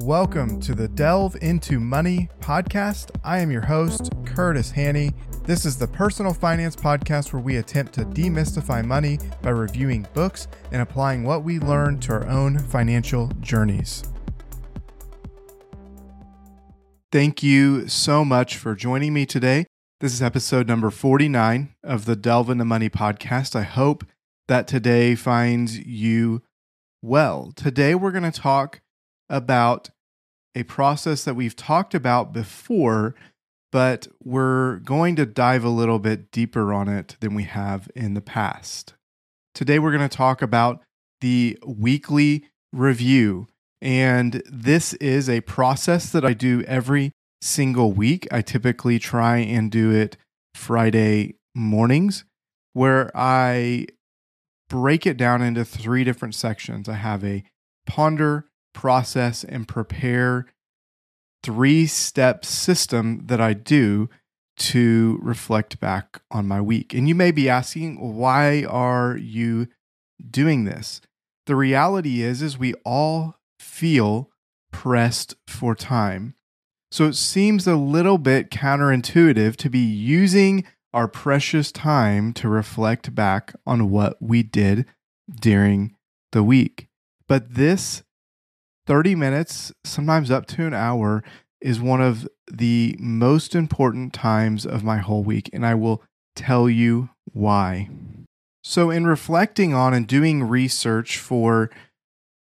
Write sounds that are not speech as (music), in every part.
Welcome to the Delve into Money podcast. I am your host, Curtis Haney. This is the personal finance podcast where we attempt to demystify money by reviewing books and applying what we learn to our own financial journeys. Thank you so much for joining me today. This is episode number 49 of the Delve into Money podcast. I hope that today finds you well. Today, we're going to talk about a process that we've talked about before, but we're going to dive a little bit deeper on it than we have in the past. Today, we're going to talk about the weekly review. And this is a process that I do every single week. I typically try and do it Friday mornings, where I break it down into three different sections. I have a ponder, process, and prepare three step system that I do to reflect back on my week. And you may be asking, why are you doing this? The reality is is we all feel pressed for time. So it seems a little bit counterintuitive to be using our precious time to reflect back on what we did during the week. But this 30 minutes, sometimes up to an hour, is one of the most important times of my whole week, and I will tell you why. So, in reflecting on and doing research for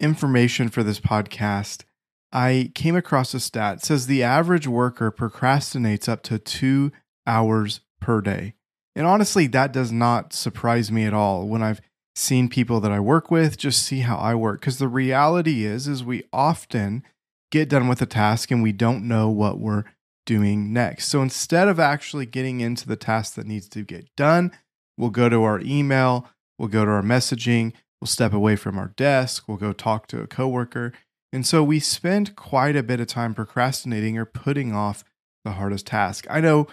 information for this podcast, I came across a stat it says the average worker procrastinates up to 2 hours per day. And honestly, that does not surprise me at all when I've seen people that I work with, just see how I work. Because the reality is, is we often get done with a task and we don't know what we're doing next. So instead of actually getting into the task that needs to get done, we'll go to our email, we'll go to our messaging, we'll step away from our desk, we'll go talk to a coworker. And so we spend quite a bit of time procrastinating or putting off the hardest task. I know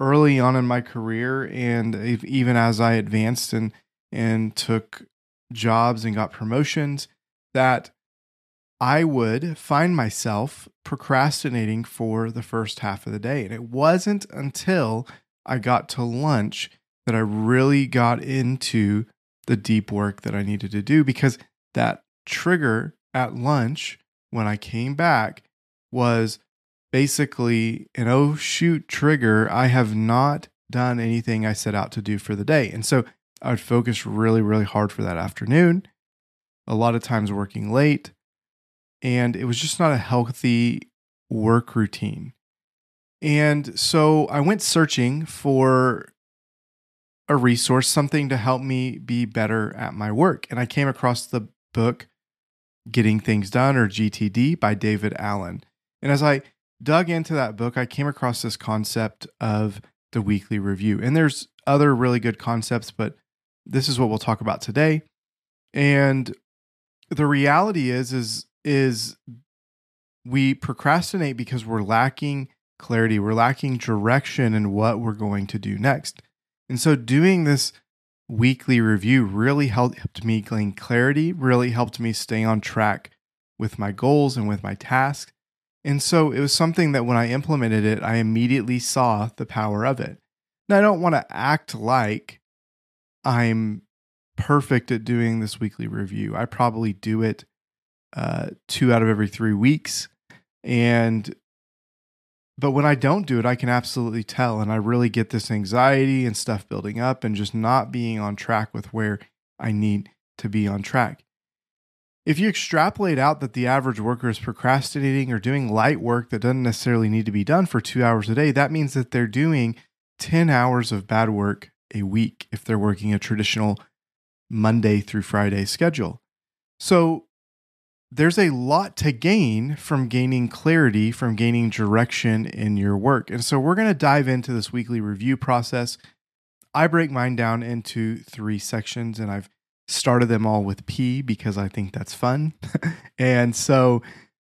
early on in my career and even as I advanced and and took jobs and got promotions that I would find myself procrastinating for the first half of the day. And it wasn't until I got to lunch that I really got into the deep work that I needed to do because that trigger at lunch when I came back was basically an oh shoot trigger. I have not done anything I set out to do for the day. And so I would focus really, really hard for that afternoon, a lot of times working late. And it was just not a healthy work routine. And so I went searching for a resource, something to help me be better at my work. And I came across the book Getting Things Done or GTD by David Allen. And as I dug into that book, I came across this concept of the weekly review. And there's other really good concepts, but this is what we'll talk about today. And the reality is is is we procrastinate because we're lacking clarity, we're lacking direction in what we're going to do next. And so doing this weekly review really helped me gain clarity, really helped me stay on track with my goals and with my tasks. And so it was something that when I implemented it, I immediately saw the power of it. Now, I don't want to act like I'm perfect at doing this weekly review. I probably do it uh, two out of every three weeks. And, but when I don't do it, I can absolutely tell. And I really get this anxiety and stuff building up and just not being on track with where I need to be on track. If you extrapolate out that the average worker is procrastinating or doing light work that doesn't necessarily need to be done for two hours a day, that means that they're doing 10 hours of bad work a week if they're working a traditional Monday through Friday schedule. So there's a lot to gain from gaining clarity, from gaining direction in your work. And so we're going to dive into this weekly review process. I break mine down into three sections, and I've started them all with P because I think that's fun. (laughs) and so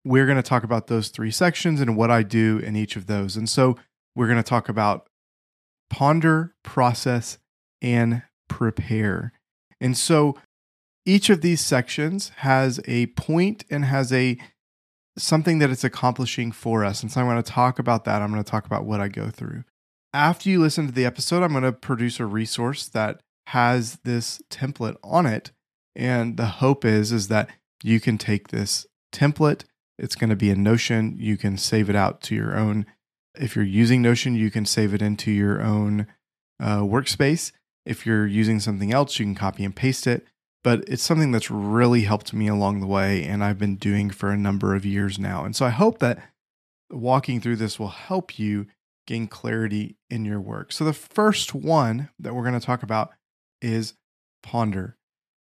we're going to talk about those three sections and what I do in each of those. And so we're going to talk about ponder, process, and prepare. And so each of these sections has a point and has a something that it's accomplishing for us. And so I'm going to talk about that. I'm going to talk about what I go through. After you listen to the episode, I'm going to produce a resource that has this template on it. And the hope is is that you can take this template. It's going to be in Notion. You can save it out to your own. If you're using Notion, you can save it into your own uh, workspace. If you're using something else, you can copy and paste it. But it's something that's really helped me along the way, and I've been doing for a number of years now. And so I hope that walking through this will help you gain clarity in your work. So the first one that we're going to talk about is ponder.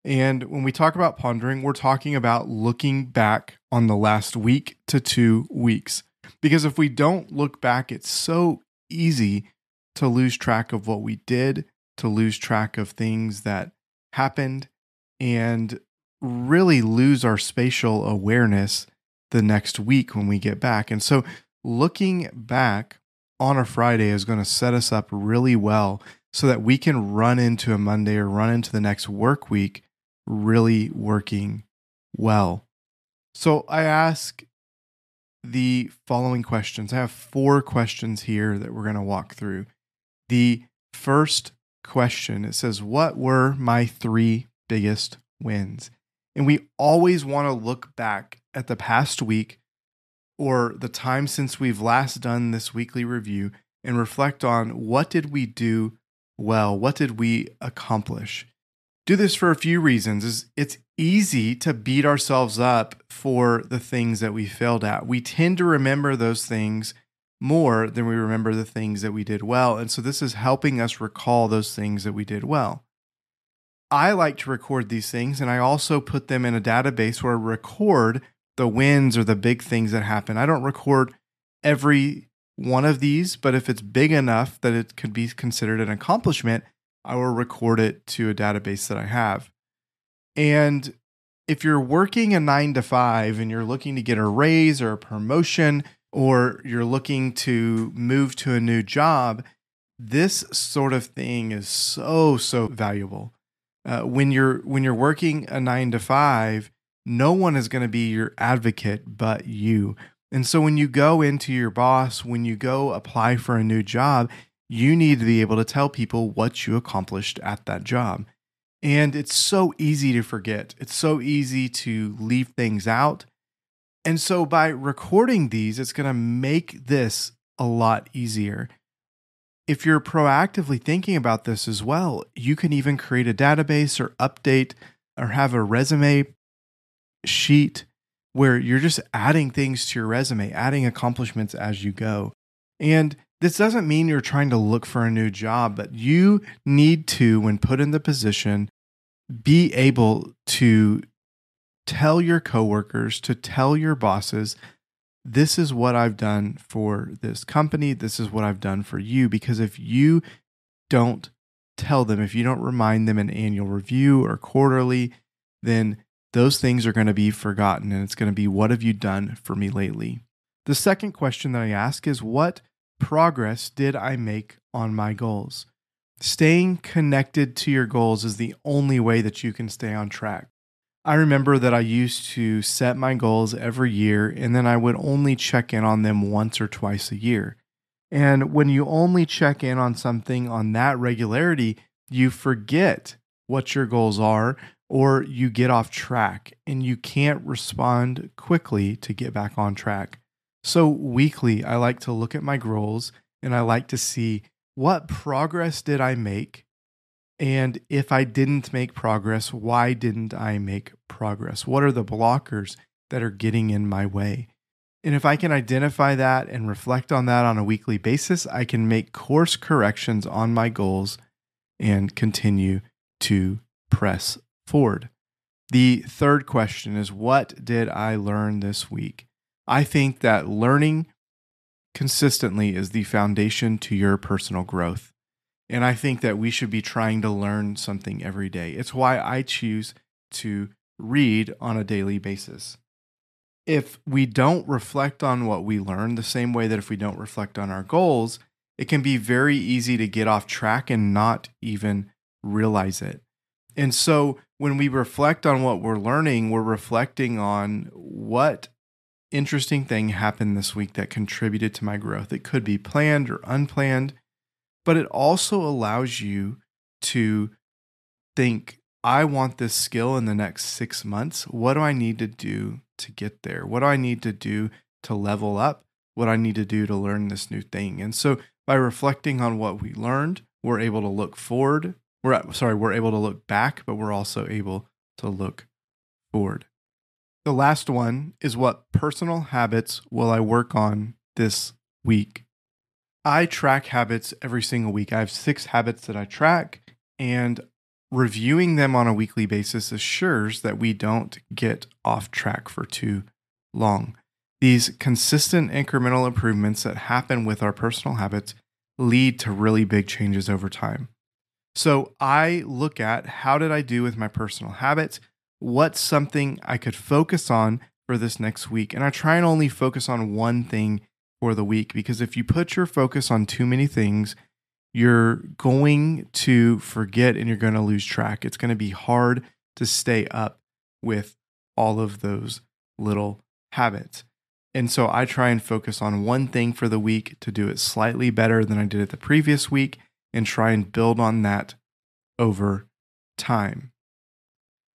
And when we talk about pondering, we're talking about looking back on the last week to two weeks. Because if we don't look back, it's so easy to lose track of what we did, to lose track of things that happened, and really lose our spatial awareness the next week when we get back. And so, looking back on a Friday is going to set us up really well so that we can run into a Monday or run into the next work week really working well. So, I ask the following questions. I have four questions here that we're going to walk through. The first question it says, What were my three biggest wins? And we always want to look back at the past week or the time since we've last done this weekly review and reflect on what did we do well? What did we accomplish? Do this for a few reasons. Is it's easy to beat ourselves up for the things that we failed at. We tend to remember those things more than we remember the things that we did well. And so this is helping us recall those things that we did well. I like to record these things and I also put them in a database where I record the wins or the big things that happen. I don't record every one of these, but if it's big enough that it could be considered an accomplishment, I will record it to a database that I have. And if you're working a nine to five and you're looking to get a raise or a promotion, or you're looking to move to a new job, this sort of thing is so so valuable. Uh, when you're when you're working a nine to five, no one is going to be your advocate but you. And so when you go into your boss, when you go apply for a new job, you need to be able to tell people what you accomplished at that job. And it's so easy to forget. It's so easy to leave things out. And so by recording these, it's going to make this a lot easier. If you're proactively thinking about this as well, you can even create a database or update or have a resume sheet where you're just adding things to your resume, adding accomplishments as you go. And this doesn't mean you're trying to look for a new job, but you need to, when put in the position, be able to tell your coworkers, to tell your bosses, this is what I've done for this company. This is what I've done for you. Because if you don't tell them, if you don't remind them in annual review or quarterly, then those things are going to be forgotten. And it's going to be, what have you done for me lately? The second question that I ask is, what progress did I make on my goals? Staying connected to your goals is the only way that you can stay on track. I remember that I used to set my goals every year and then I would only check in on them once or twice a year. And when you only check in on something on that regularity, you forget what your goals are or you get off track and you can't respond quickly to get back on track. So, weekly, I like to look at my goals and I like to see what progress did I make and if I didn't make progress, why didn't I make progress? What are the blockers that are getting in my way? And if I can identify that and reflect on that on a weekly basis, I can make course corrections on my goals and continue to press forward. The third question is What did I learn this week? I think that learning consistently is the foundation to your personal growth. And I think that we should be trying to learn something every day. It's why I choose to read on a daily basis. If we don't reflect on what we learn, the same way that if we don't reflect on our goals, it can be very easy to get off track and not even realize it. And so when we reflect on what we're learning, we're reflecting on what interesting thing happened this week that contributed to my growth. It could be planned or unplanned, but it also allows you to think, I want this skill in the next six months. What do I need to do to get there? What do I need to do to level up? What I need to do to learn this new thing? And so by reflecting on what we learned, we're able to look forward. We're sorry, we're able to look back, but we're also able to look forward. The last one is what personal habits will I work on this week? I track habits every single week. I have six habits that I track, and reviewing them on a weekly basis assures that we don't get off track for too long. These consistent incremental improvements that happen with our personal habits lead to really big changes over time. So I look at how did I do with my personal habits? What's something I could focus on for this next week? And I try and only focus on one thing for the week because if you put your focus on too many things, you're going to forget and you're going to lose track. It's going to be hard to stay up with all of those little habits. And so I try and focus on one thing for the week to do it slightly better than I did it the previous week and try and build on that over time.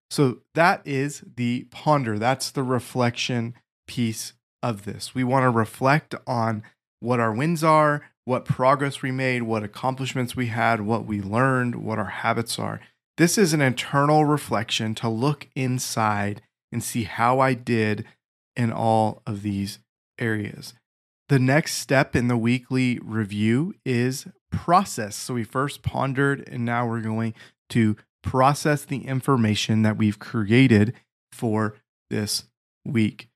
So that is the ponder. That's the reflection piece of this. We want to reflect on what our wins are, what progress we made, what accomplishments we had, what we learned, what our habits are. This is an internal reflection to look inside and see how I did in all of these areas. The next step in the weekly review is process. So we first pondered, and now we're going to process the information that we've created for this week.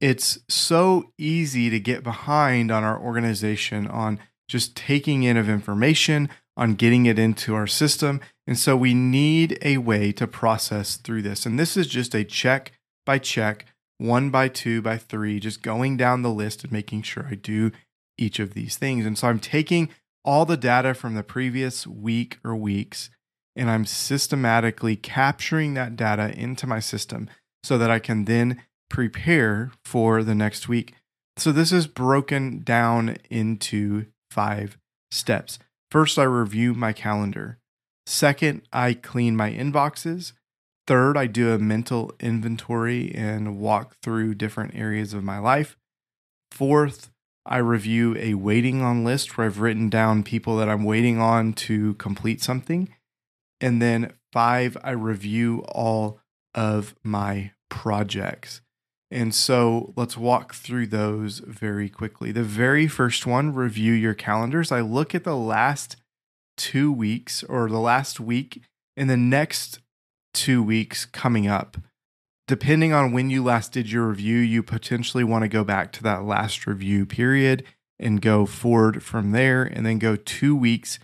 It's so easy to get behind on our organization on just taking in of information, on getting it into our system. And so we need a way to process through this. And this is just a check by check one by two by three, just going down the list and making sure I do each of these things. And so I'm taking all the data from the previous week or weeks and I'm systematically capturing that data into my system so that I can then prepare for the next week. So this is broken down into five steps. First, I review my calendar. Second, I clean my inboxes. Third, I do a mental inventory and walk through different areas of my life. Fourth, I review a waiting on list where I've written down people that I'm waiting on to complete something. And then five, I review all of my projects. And so let's walk through those very quickly. The very first one, review your calendars. I look at the last two weeks or the last week and the next two weeks coming up. Depending on when you last did your review, you potentially want to go back to that last review period and go forward from there, and then go two weeks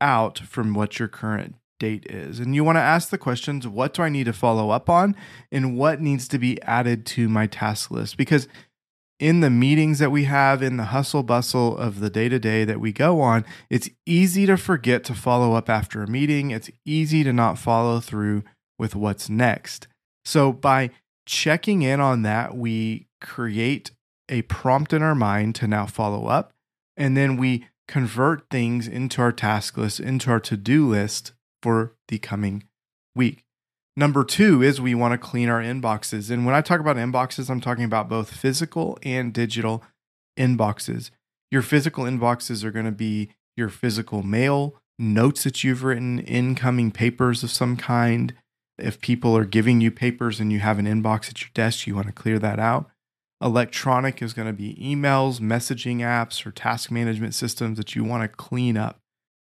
out from what your current date is. And you want to ask the questions what do I need to follow up on, and what needs to be added to my task list? Because in the meetings that we have, in the hustle bustle of the day to day that we go on, it's easy to forget to follow up after a meeting. It's easy to not follow through with what's next. So, by checking in on that, we create a prompt in our mind to now follow up. And then we convert things into our task list, into our to do list for the coming week. Number two is we want to clean our inboxes. And when I talk about inboxes, I'm talking about both physical and digital inboxes. Your physical inboxes are going to be your physical mail, notes that you've written, incoming papers of some kind. If people are giving you papers and you have an inbox at your desk, you want to clear that out. Electronic is going to be emails, messaging apps, or task management systems that you want to clean up.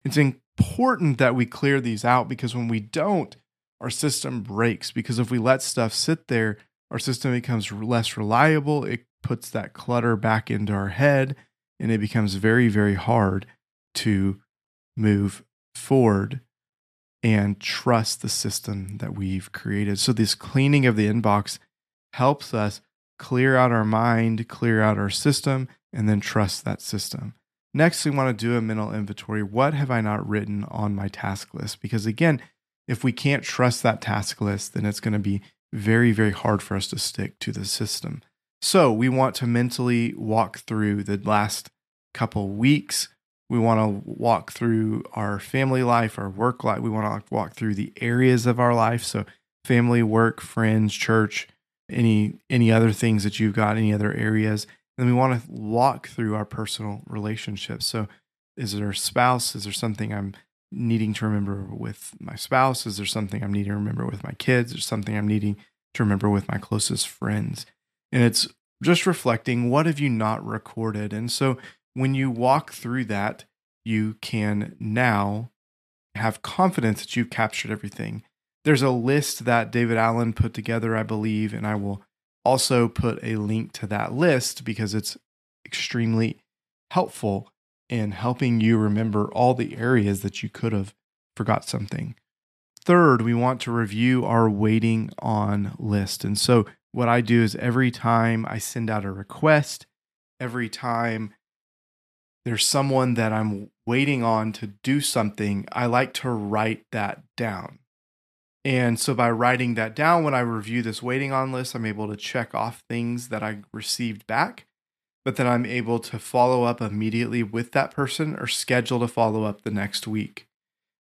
It's important that we clear these out because when we don't, our system breaks because if we let stuff sit there, our system becomes less reliable. It puts that clutter back into our head and it becomes very, very hard to move forward and trust the system that we've created. So, this cleaning of the inbox helps us clear out our mind, clear out our system, and then trust that system. Next, we want to do a mental inventory. What have I not written on my task list? Because again, if we can't trust that task list, then it's going to be very, very hard for us to stick to the system. So we want to mentally walk through the last couple weeks. We want to walk through our family life, our work life. We want to walk through the areas of our life. So family, work, friends, church, any any other things that you've got, any other areas. And we want to walk through our personal relationships. So is there a spouse? Is there something I'm needing to remember with my spouse? Is there something I'm needing to remember with my kids? Or something I'm needing to remember with my closest friends? And it's just reflecting what have you not recorded? And so when you walk through that, you can now have confidence that you've captured everything. There's a list that David Allen put together, I believe, and I will also put a link to that list because it's extremely helpful in helping you remember all the areas that you could have forgot something. Third, we want to review our waiting on list. And so, what I do is every time I send out a request, every time there's someone that I'm waiting on to do something, I like to write that down. And so by writing that down, when I review this waiting on list, I'm able to check off things that I received back, but then I'm able to follow up immediately with that person or schedule to follow up the next week.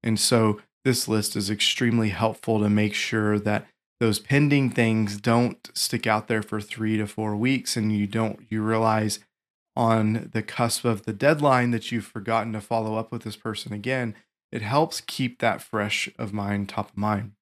And so this list is extremely helpful to make sure that those pending things don't stick out there for three to four weeks and you don't, you realize on the cusp of the deadline that you've forgotten to follow up with this person again, it helps keep that fresh of mind top of mind.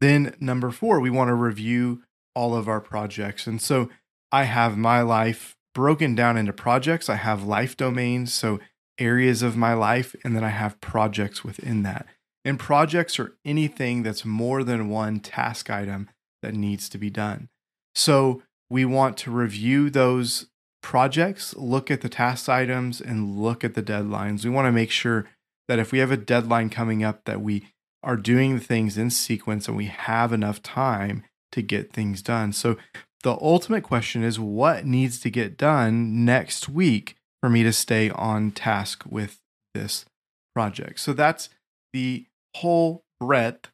Then, number four, we want to review all of our projects. And so I have my life broken down into projects. I have life domains, so areas of my life, and then I have projects within that. And projects are anything that's more than one task item that needs to be done. So we want to review those projects, look at the task items, and look at the deadlines. We want to make sure that if we have a deadline coming up, that we are doing the things in sequence and we have enough time to get things done. So the ultimate question is what needs to get done next week for me to stay on task with this project. So that's the whole breadth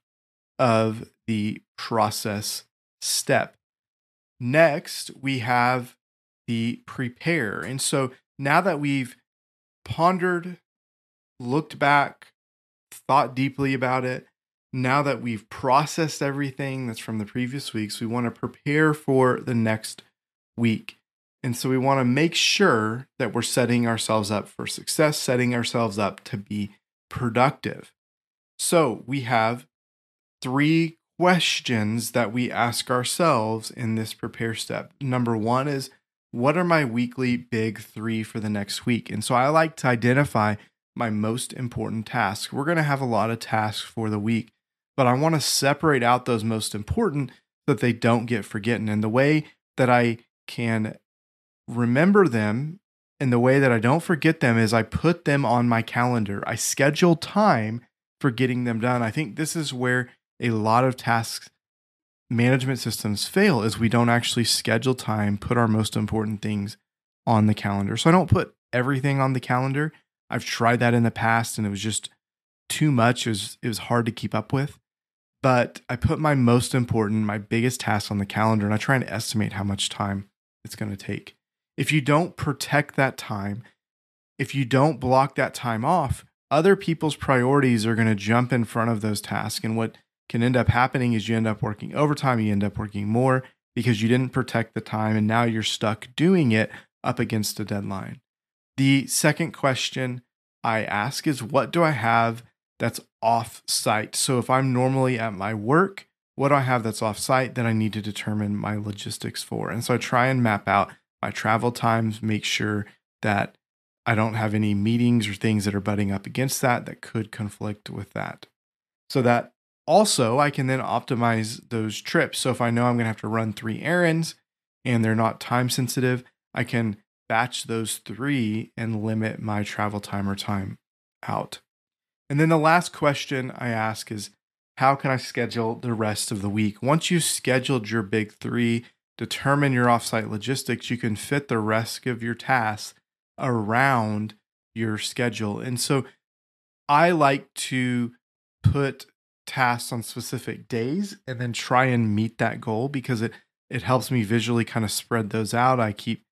of the process step. Next, we have the prepare. And so now that we've pondered, looked back, thought deeply about it, now that we've processed everything that's from the previous weeks, we want to prepare for the next week. And so we want to make sure that we're setting ourselves up for success, setting ourselves up to be productive. So we have three questions that we ask ourselves in this prepare step. Number one is what are my weekly big three for the next week? And so I like to identify my most important tasks. We're going to have a lot of tasks for the week, but I want to separate out those most important so that they don't get forgotten. And the way that I can remember them and the way that I don't forget them is I put them on my calendar. I schedule time for getting them done. I think this is where a lot of tasks management systems fail is we don't actually schedule time, put our most important things on the calendar. So I don't put everything on the calendar. I've tried that in the past and it was just too much. It was it was hard to keep up with. But I put my most important, my biggest tasks on the calendar and I try and estimate how much time it's going to take. If you don't protect that time, if you don't block that time off, other people's priorities are going to jump in front of those tasks. And what can end up happening is you end up working overtime, you end up working more because you didn't protect the time and now you're stuck doing it up against a deadline. The second question I ask is what do I have that's off site? So if I'm normally at my work, what do I have that's off site that I need to determine my logistics for? And so I try and map out my travel times, make sure that I don't have any meetings or things that are butting up against that that could conflict with that. So that also, I can then optimize those trips. So if I know I'm going to have to run three errands and they're not time sensitive, I can batch those three and limit my travel time or time out. And then the last question I ask is how can I schedule the rest of the week? Once you've scheduled your big three, determine your offsite logistics, you can fit the rest of your tasks around your schedule. And so I like to put tasks on specific days and then try and meet that goal because it It helps me visually kind of spread those out. I keep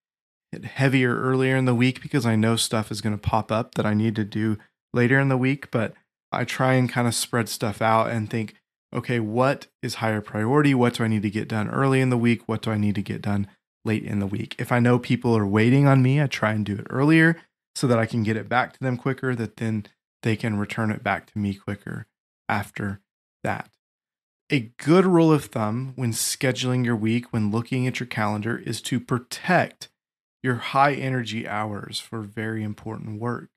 it heavier earlier in the week because I know stuff is going to pop up that I need to do later in the week, but I try and kind of spread stuff out and think, okay, what is higher priority? What do I need to get done early in the week? What do I need to get done late in the week? If I know people are waiting on me, I try and do it earlier so that I can get it back to them quicker, that then they can return it back to me quicker after that. A good rule of thumb when scheduling your week, when looking at your calendar, is to protect your high energy hours for very important work.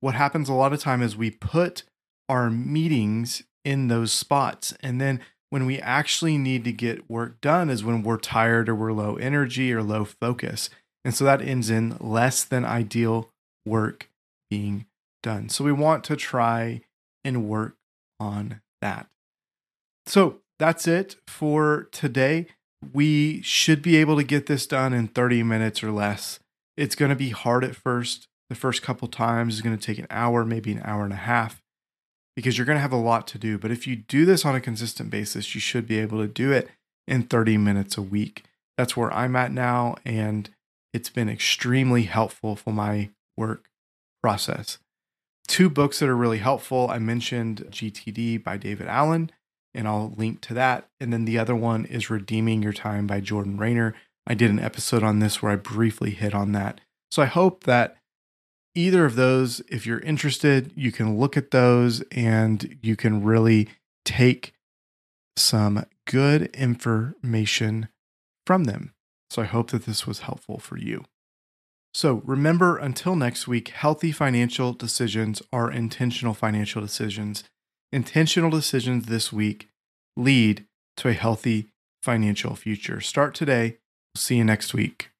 What happens a lot of time is we put our meetings in those spots and then when we actually need to get work done is when we're tired or we're low energy or low focus. And so that ends in less than ideal work being done. So we want to try and work on that. So that's it for today. We should be able to get this done in 30 minutes or less. It's going to be hard at first. The first couple times is going to take an hour, maybe an hour and a half, because you're going to have a lot to do. But if you do this on a consistent basis, you should be able to do it in 30 minutes a week. That's where I'm at now. And it's been extremely helpful for my work process. Two books that are really helpful. I mentioned GTD by David Allen and I'll link to that. And then the other one is Redeeming Your Time by Jordan Raynor. I did an episode on this where I briefly hit on that. So I hope that either of those, if you're interested, you can look at those and you can really take some good information from them. So I hope that this was helpful for you. So remember, until next week, healthy financial decisions are intentional financial decisions intentional decisions this week lead to a healthy financial future. Start today. See you next week.